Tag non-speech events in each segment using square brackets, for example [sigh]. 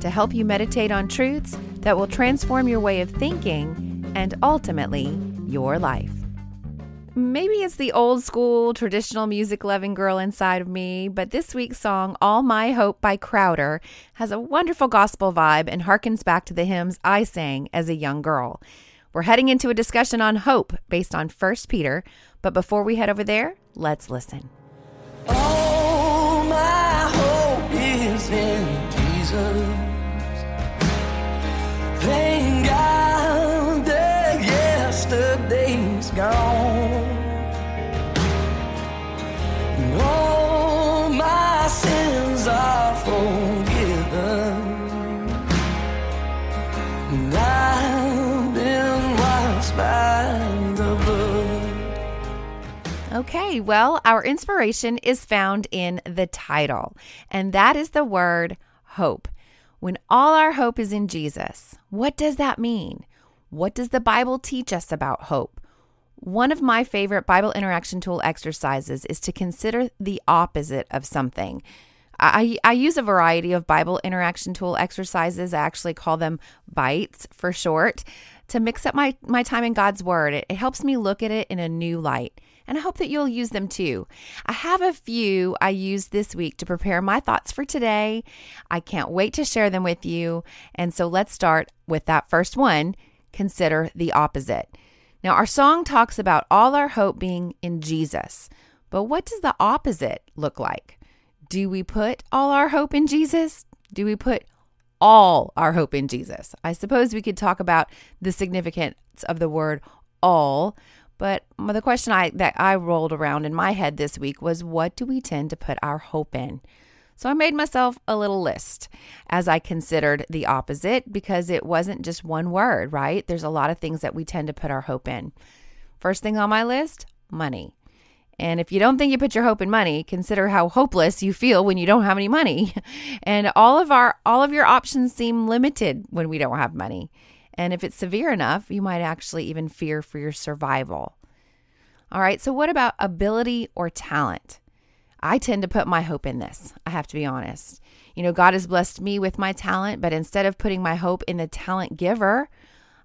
to help you meditate on truths that will transform your way of thinking and ultimately your life. Maybe it's the old school, traditional music loving girl inside of me, but this week's song, All My Hope by Crowder, has a wonderful gospel vibe and harkens back to the hymns I sang as a young girl. We're heading into a discussion on hope based on 1 Peter, but before we head over there, let's listen. All my hope is in Jesus. Okay, well, our inspiration is found in the title, and that is the word hope. When all our hope is in Jesus, what does that mean? What does the Bible teach us about hope? One of my favorite Bible interaction tool exercises is to consider the opposite of something. I, I use a variety of Bible interaction tool exercises. I actually call them bites for short to mix up my, my time in God's Word. It, it helps me look at it in a new light and I hope that you'll use them too. I have a few I used this week to prepare my thoughts for today. I can't wait to share them with you. And so let's start with that first one consider the opposite. Now, our song talks about all our hope being in Jesus, but what does the opposite look like? Do we put all our hope in Jesus? Do we put all our hope in Jesus? I suppose we could talk about the significance of the word all, but the question I that I rolled around in my head this week was what do we tend to put our hope in? So I made myself a little list as I considered the opposite because it wasn't just one word, right? There's a lot of things that we tend to put our hope in. First thing on my list, money. And if you don't think you put your hope in money, consider how hopeless you feel when you don't have any money. [laughs] And all of our all of your options seem limited when we don't have money. And if it's severe enough, you might actually even fear for your survival. All right, so what about ability or talent? I tend to put my hope in this. I have to be honest. You know, God has blessed me with my talent, but instead of putting my hope in the talent giver,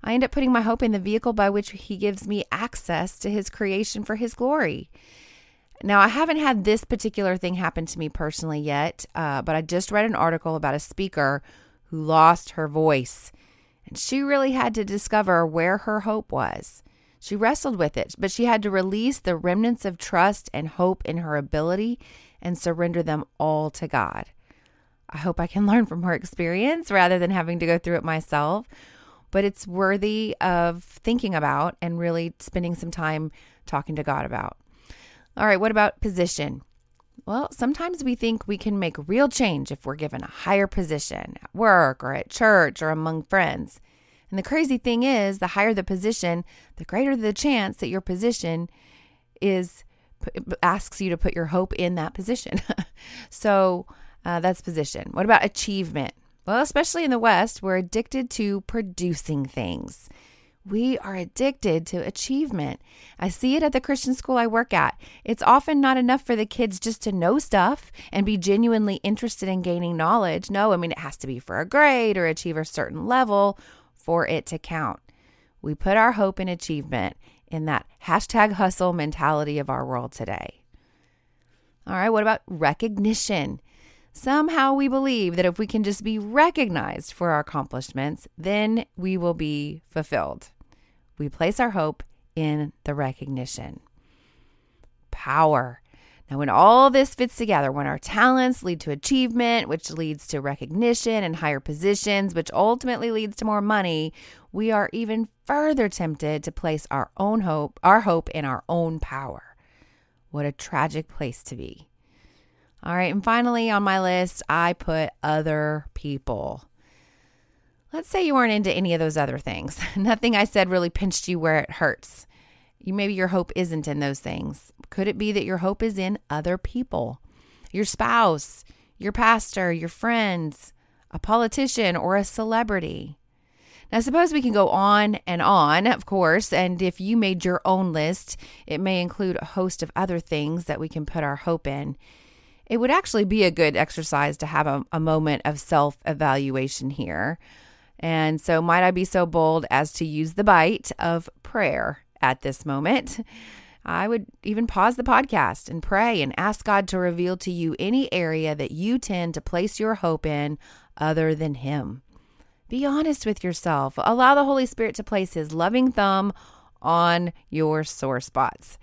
I end up putting my hope in the vehicle by which He gives me access to His creation for His glory. Now, I haven't had this particular thing happen to me personally yet, uh, but I just read an article about a speaker who lost her voice. And she really had to discover where her hope was. She wrestled with it, but she had to release the remnants of trust and hope in her ability and surrender them all to God. I hope I can [laughs] learn from her experience rather than having to go through it myself, but it's worthy of thinking about and really spending some time talking to God about. All right, what about position? Well, sometimes we think we can make real change if we're given a higher position at work or at church or among friends. And the crazy thing is, the higher the position, the greater the chance that your position is asks you to put your hope in that position. [laughs] so uh, that's position. What about achievement? Well, especially in the West, we're addicted to producing things. We are addicted to achievement. I see it at the Christian school I work at. It's often not enough for the kids just to know stuff and be genuinely interested in gaining knowledge. No, I mean, it has to be for a grade or achieve a certain level for it to count. We put our hope in achievement in that hashtag hustle mentality of our world today. All right, what about recognition? Somehow we believe that if we can just be recognized for our accomplishments, then we will be fulfilled. We place our hope in the recognition. Power. Now, when all this fits together, when our talents lead to achievement, which leads to recognition and higher positions, which ultimately leads to more money, we are even further tempted to place our own hope, our hope in our own power. What a tragic place to be. All right, and finally on my list, I put other people. Let's say you weren't into any of those other things. [laughs] Nothing I said really pinched you where it hurts. You maybe your hope isn't in those things. Could it be that your hope is in other people? Your spouse, your pastor, your friends, a politician, or a celebrity? Now, suppose we can go on and on, of course, and if you made your own list, it may include a host of other things that we can put our hope in. It would actually be a good exercise to have a, a moment of self evaluation here. And so, might I be so bold as to use the bite of prayer at this moment? I would even pause the podcast and pray and ask God to reveal to you any area that you tend to place your hope in other than Him. Be honest with yourself. Allow the Holy Spirit to place His loving thumb on your sore spots.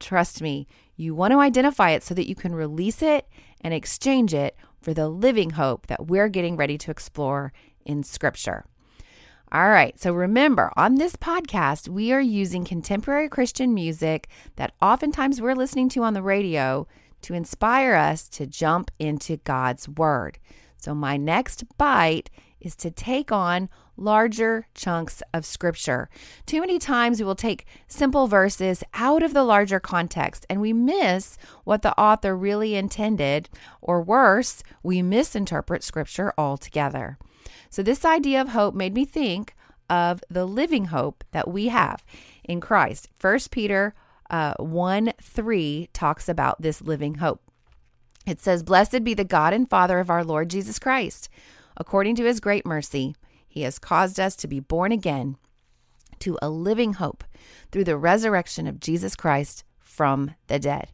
Trust me, you want to identify it so that you can release it and exchange it for the living hope that we're getting ready to explore in Scripture. All right, so remember on this podcast, we are using contemporary Christian music that oftentimes we're listening to on the radio to inspire us to jump into God's Word. So, my next bite is to take on larger chunks of scripture. Too many times we will take simple verses out of the larger context and we miss what the author really intended, or worse, we misinterpret scripture altogether. So, this idea of hope made me think of the living hope that we have in Christ. First Peter uh, 1 3 talks about this living hope. It says, Blessed be the God and Father of our Lord Jesus Christ. According to his great mercy, he has caused us to be born again to a living hope through the resurrection of Jesus Christ from the dead.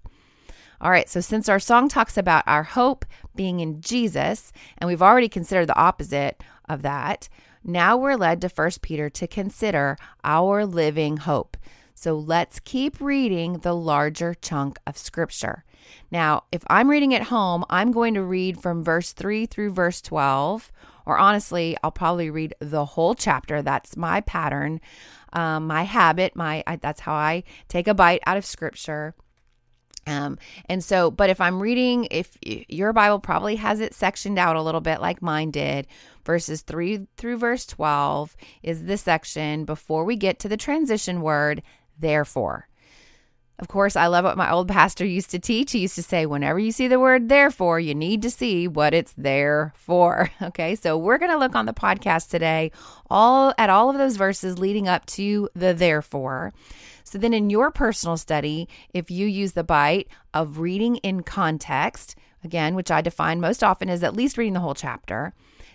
All right, so since our song talks about our hope being in Jesus, and we've already considered the opposite of that, now we're led to 1 Peter to consider our living hope. So let's keep reading the larger chunk of scripture. Now, if I'm reading at home, I'm going to read from verse 3 through verse 12, or honestly, I'll probably read the whole chapter. That's my pattern, um, my habit, my I, that's how I take a bite out of scripture. Um, and so, but if I'm reading, if your Bible probably has it sectioned out a little bit like mine did, verses 3 through verse 12 is the section before we get to the transition word, therefore. Of course, I love what my old pastor used to teach. He used to say, whenever you see the word therefore, you need to see what it's there for. [laughs] Okay, so we're going to look on the podcast today all at all of those verses leading up to the therefore. So then in your personal study, if you use the bite of reading in context, again, which I define most often as at least reading the whole chapter,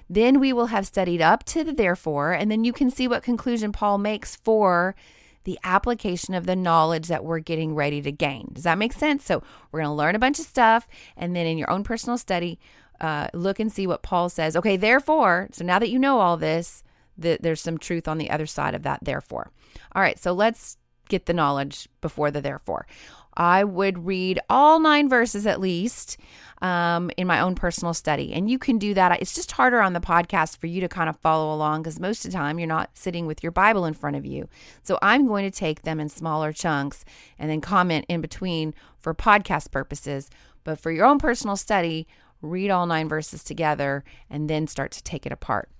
then we will have studied up to the therefore, and then you can see what conclusion Paul makes for the application of the knowledge that we're getting ready to gain. Does that make sense? So, we're going to learn a bunch of stuff, and then in your own personal study, uh, look and see what Paul says. Okay, therefore, so now that you know all this, that there's some truth on the other side of that, therefore. All right, so let's get the knowledge before the therefore. I would read all nine verses at least um, in my own personal study. And you can do that. It's just harder on the podcast for you to kind of follow along because most of the time you're not sitting with your Bible in front of you. So I'm going to take them in smaller chunks and then comment in between for podcast purposes. But for your own personal study, read all nine verses together and then start to take it apart.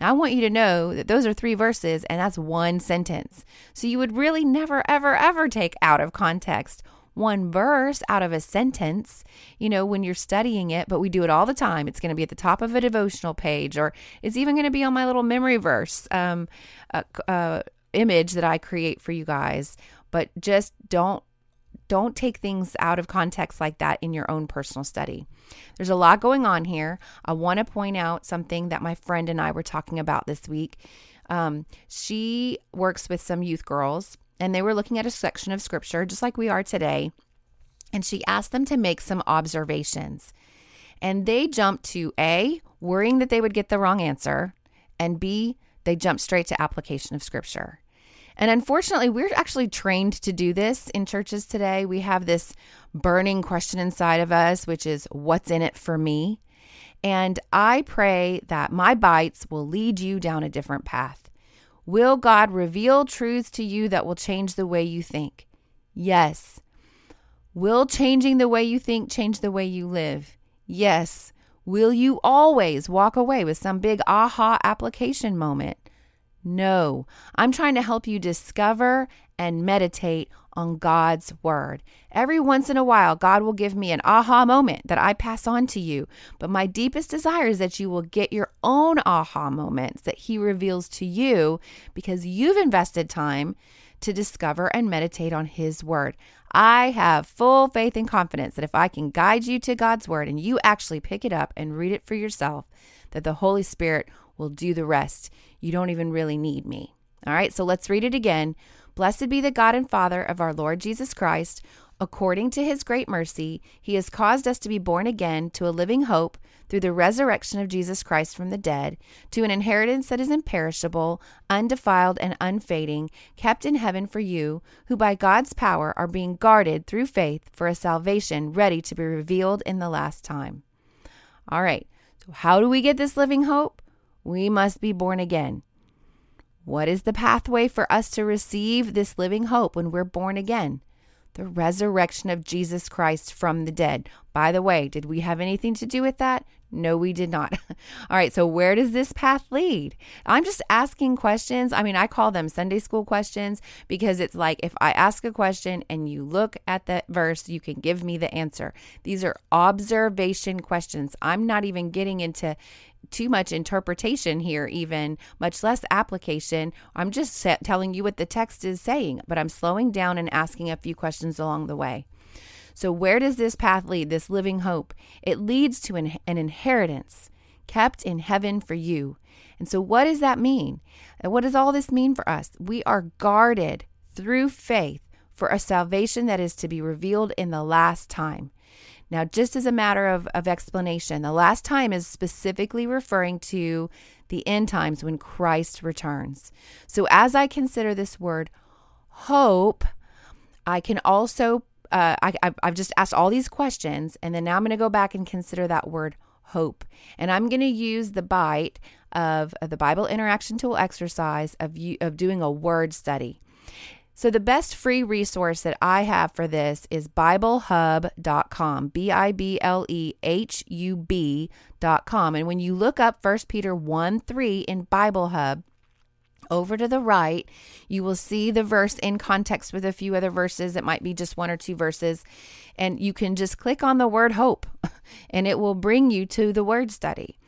Now, I want you to know that those are three verses and that's one sentence. So you would really never, ever, ever take out of context one verse out of a sentence, you know, when you're studying it, but we do it all the time. It's going to be at the top of a devotional page, or it's even going to be on my little memory verse um, uh, uh, image that I create for you guys. But just don't don't take things out of context like that in your own personal study. There's a lot going on here. I want to point out something that my friend and I were talking about this week. Um, she works with some youth girls, and they were looking at a section of scripture, just like we are today. And she asked them to make some observations. And they jumped to A, worrying that they would get the wrong answer, and B, they jumped straight to application of scripture. And unfortunately, we're actually trained to do this in churches today. We have this burning question inside of us, which is, What's in it for me? And I pray that my bites will lead you down a different path. Will God reveal truths to you that will change the way you think? Yes. Will changing the way you think change the way you live? Yes. Will you always walk away with some big aha application moment? No, I'm trying to help you discover and meditate on God's word. Every once in a while, God will give me an aha moment that I pass on to you. But my deepest desire is that you will get your own aha moments that He reveals to you because you've invested time to discover and meditate on His word. I have full faith and confidence that if I can guide you to God's word and you actually pick it up and read it for yourself, that the Holy Spirit will do the rest. You don't even really need me. All right, so let's read it again. Blessed be the God and Father of our Lord Jesus Christ. According to his great mercy, he has caused us to be born again to a living hope through the resurrection of Jesus Christ from the dead, to an inheritance that is imperishable, undefiled, and unfading, kept in heaven for you, who by God's power are being guarded through faith for a salvation ready to be revealed in the last time. All right, so how do we get this living hope? We must be born again. What is the pathway for us to receive this living hope when we're born again? The resurrection of Jesus Christ from the dead. By the way, did we have anything to do with that? No, we did not. [laughs] All right, so where does this path lead? I'm just asking questions. I mean, I call them Sunday school questions because it's like if I ask a question and you look at that verse, you can give me the answer. These are observation questions. I'm not even getting into too much interpretation here, even much less application. I'm just telling you what the text is saying, but I'm slowing down and asking a few questions along the way. So, where does this path lead, this living hope? It leads to an, an inheritance kept in heaven for you. And so, what does that mean? And what does all this mean for us? We are guarded through faith for a salvation that is to be revealed in the last time. Now, just as a matter of, of explanation, the last time is specifically referring to the end times when Christ returns. So, as I consider this word hope, I can also, uh, I, I've just asked all these questions, and then now I'm going to go back and consider that word hope. And I'm going to use the bite of, of the Bible Interaction Tool exercise of, you, of doing a word study. So, the best free resource that I have for this is BibleHub.com, B I B L E H U B.com. And when you look up 1 Peter 1 3 in Bible Hub, over to the right, you will see the verse in context with a few other verses. It might be just one or two verses. And you can just click on the word hope, [laughs] and it will bring you to the word study.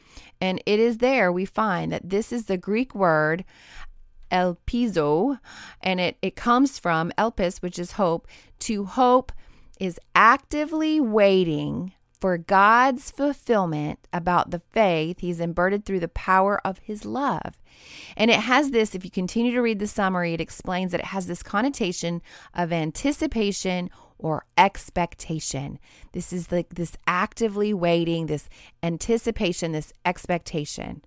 And it is there we find that this is the Greek word elpizo, and it, it comes from elpis, which is hope. To hope is actively waiting for God's fulfillment about the faith he's imparted through the power of his love. And it has this, if you continue to read the summary, it explains that it has this connotation of anticipation or expectation. This is like this actively waiting, this anticipation, this expectation.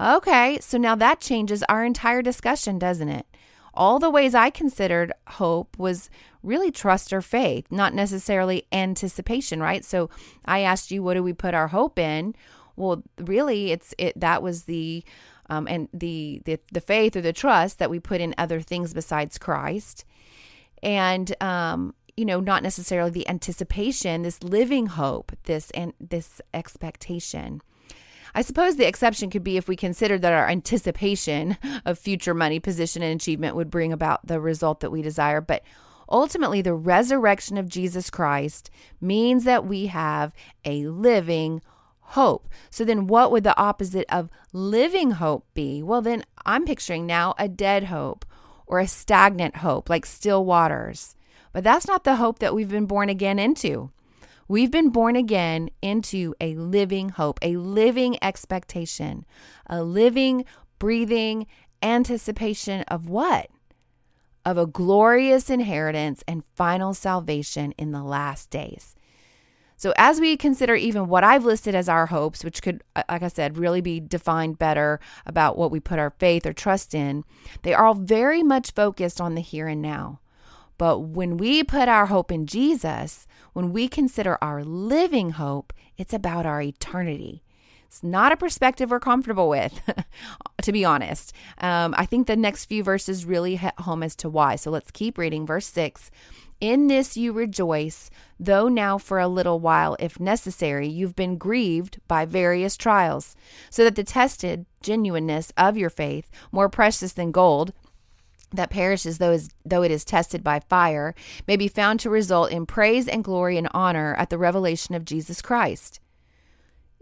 Okay, so now that changes our entire discussion, doesn't it? All the ways I considered hope was really trust or faith, not necessarily anticipation, right? So I asked you, what do we put our hope in? Well, really, it's it that was the um, and the, the the faith or the trust that we put in other things besides Christ, and um, you know, not necessarily the anticipation, this living hope, this and this expectation. I suppose the exception could be if we considered that our anticipation of future money, position, and achievement would bring about the result that we desire. But Ultimately, the resurrection of Jesus Christ means that we have a living hope. So then what would the opposite of living hope be? Well, then I'm picturing now a dead hope or a stagnant hope like still waters. But that's not the hope that we've been born again into. We've been born again into a living hope, a living expectation, a living, breathing anticipation of what? Of a glorious inheritance and final salvation in the last days. So, as we consider even what I've listed as our hopes, which could, uh, like I said, really be defined better about what we put our faith or trust in, they are all very much focused on the here and now. But when we put our hope in Jesus, when we consider our living hope, it's about our eternity. It's not a perspective we're comfortable with, [laughs] to be honest. Um, I think the next few verses really hit home as to why. So let's keep reading. Verse 6 in this you rejoice, though now for a little while, if necessary, you've been grieved by various trials, so that the tested genuineness of your faith, more precious than gold, that perishes though, is, though it is tested by fire, may be found to result in praise and glory and honor at the revelation of Jesus Christ.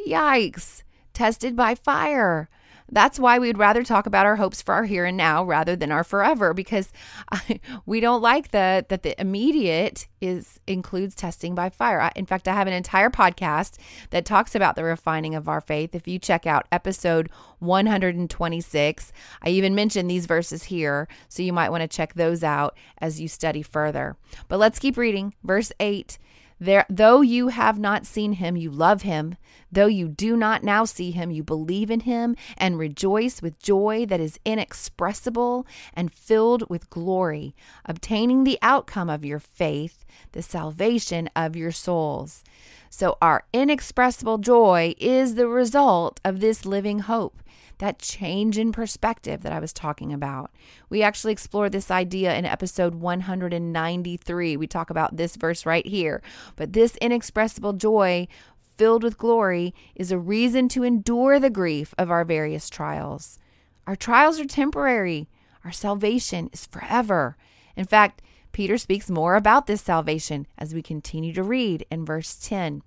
Yikes! Tested by fire. That's why we'd rather talk about our hopes for our here and now rather than our forever because I, [laughs] we don't like the that the immediate is includes testing by fire. I, in fact, I have an entire podcast that talks about the refining of our faith. If you check out episode 126, I even mentioned these verses here, so you might want to check those out as you study further. But let's keep reading. Verse 8 there, though you have not seen him, you love him. Though you do not now see him, you believe in him and rejoice with joy that is inexpressible and filled with glory, obtaining the outcome of your faith, the salvation of your souls. So, our inexpressible joy is the result of this living hope that change in perspective that I was talking about. We actually explore this idea in episode 193. We talk about this verse right here. But this inexpressible joy filled with glory is a reason to endure the grief of our various trials. Our trials are temporary, our salvation is forever. In fact, Peter speaks more about this salvation as we continue to read in verse 10.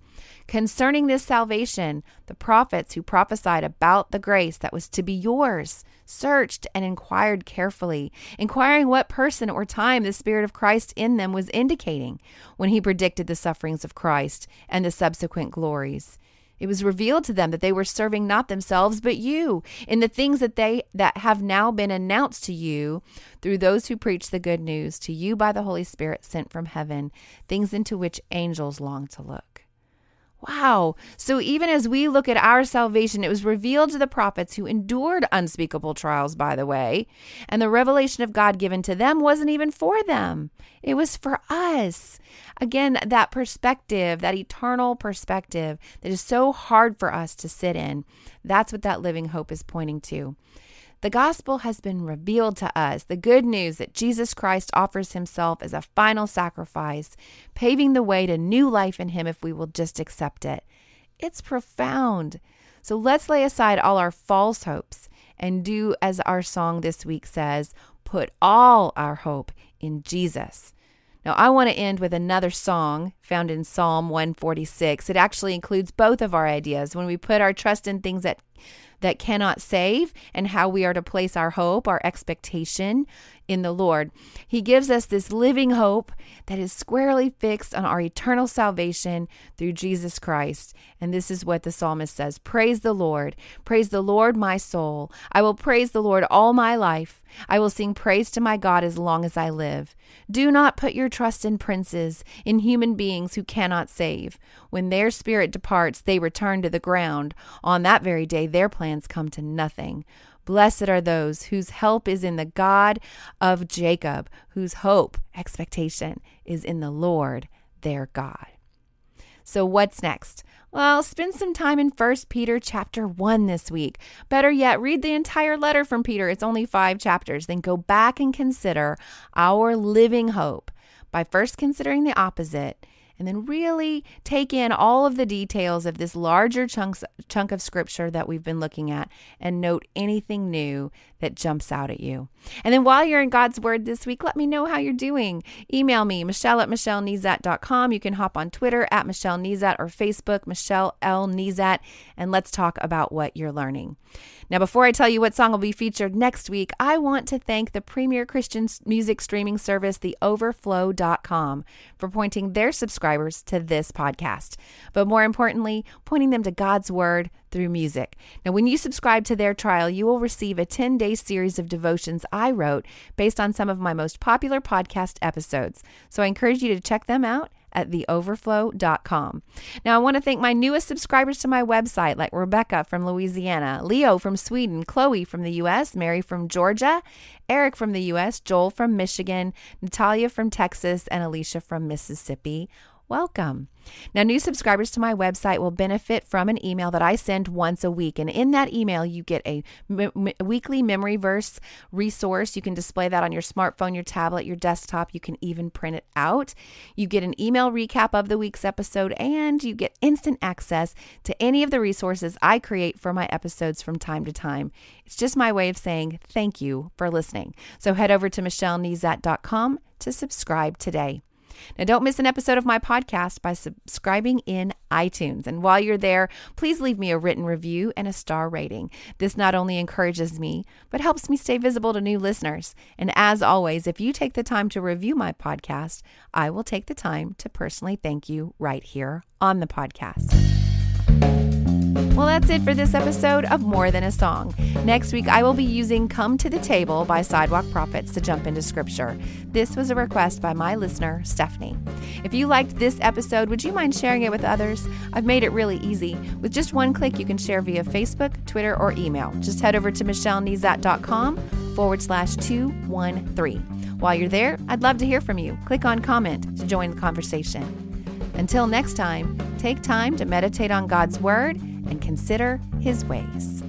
Concerning this salvation, the prophets who prophesied about the grace that was to be yours searched and inquired carefully, inquiring what person or time the Spirit of Christ in them was indicating when he predicted the sufferings of Christ and the subsequent glories. It was revealed to them that they were serving not themselves but you in the things that they that have now been announced to you through those who preach the good news to you by the Holy Spirit sent from heaven, things into which angels long to look. Wow. So even as we look at our salvation, it was revealed to the prophets who endured unspeakable trials, by the way. And the revelation of God given to them wasn't even for them, it was for us. Again, that perspective, that eternal perspective that is so hard for us to sit in, that's what that living hope is pointing to. The gospel has been revealed to us, the good news that Jesus Christ offers himself as a final sacrifice, paving the way to new life in him if we will just accept it. It's profound. So let's lay aside all our false hopes and do as our song this week says put all our hope in Jesus. Now, I want to end with another song found in Psalm 146. It actually includes both of our ideas. When we put our trust in things that that cannot save and how we are to place our hope, our expectation in the Lord. He gives us this living hope that is squarely fixed on our eternal salvation through Jesus Christ. And this is what the psalmist says Praise the Lord. Praise the Lord, my soul. I will praise the Lord all my life. I will sing praise to my God as long as I live. Do not put your trust in princes, in human beings who cannot save. When their spirit departs, they return to the ground. On that very day, their plans come to nothing. Blessed are those whose help is in the God of Jacob, whose hope, expectation, is in the Lord their God. So what's next? Well, spend some time in 1 Peter chapter 1 this week. Better yet, read the entire letter from Peter. It's only 5 chapters. Then go back and consider our living hope by first considering the opposite and then really take in all of the details of this larger chunks, chunk of scripture that we've been looking at and note anything new that jumps out at you. And then while you're in God's Word this week, let me know how you're doing. Email me, Michelle at MichelleNezat.com. You can hop on Twitter at Michelle Nezat or Facebook, Michelle L. Nezat, and let's talk about what you're learning. Now, before I tell you what song will be featured next week, I want to thank the premier Christian music streaming service, theoverflow.com, for pointing their subscribers to this podcast. But more importantly, pointing them to God's Word through music. Now, when you subscribe to their trial, you will receive a 10 day series of devotions I wrote based on some of my most popular podcast episodes. So I encourage you to check them out at theoverflow.com. Now, I want to thank my newest subscribers to my website, like Rebecca from Louisiana, Leo from Sweden, Chloe from the US, Mary from Georgia, Eric from the US, Joel from Michigan, Natalia from Texas, and Alicia from Mississippi welcome. Now, new subscribers to my website will benefit from an email that I send once a week. And in that email, you get a weekly memory verse resource. You can display that on your smartphone, your tablet, your desktop. You can even print it out. You get an email recap of the week's episode, and you get instant access to any of the resources I create for my episodes from time to time. It's just my way of saying thank you for listening. So head over to michellenezat.com to subscribe today. Now, don't miss an episode of my podcast by subscribing in iTunes. And while you're there, please leave me a written review and a star rating. This not only encourages me, but helps me stay visible to new listeners. And as always, if you take the time to review my podcast, I will take the time to personally thank you right here on the podcast. Well, that's it for this episode of More Than a Song. Next week, I will be using Come to the Table by Sidewalk Prophets to jump into scripture. This was a request by my listener, Stephanie. If you liked this episode, would you mind sharing it with others? I've made it really easy. With just one click, you can share via Facebook, Twitter, or email. Just head over to michellenezat.com forward slash 213. While you're there, I'd love to hear from you. Click on comment to join the conversation. Until next time, take time to meditate on God's Word and consider his ways.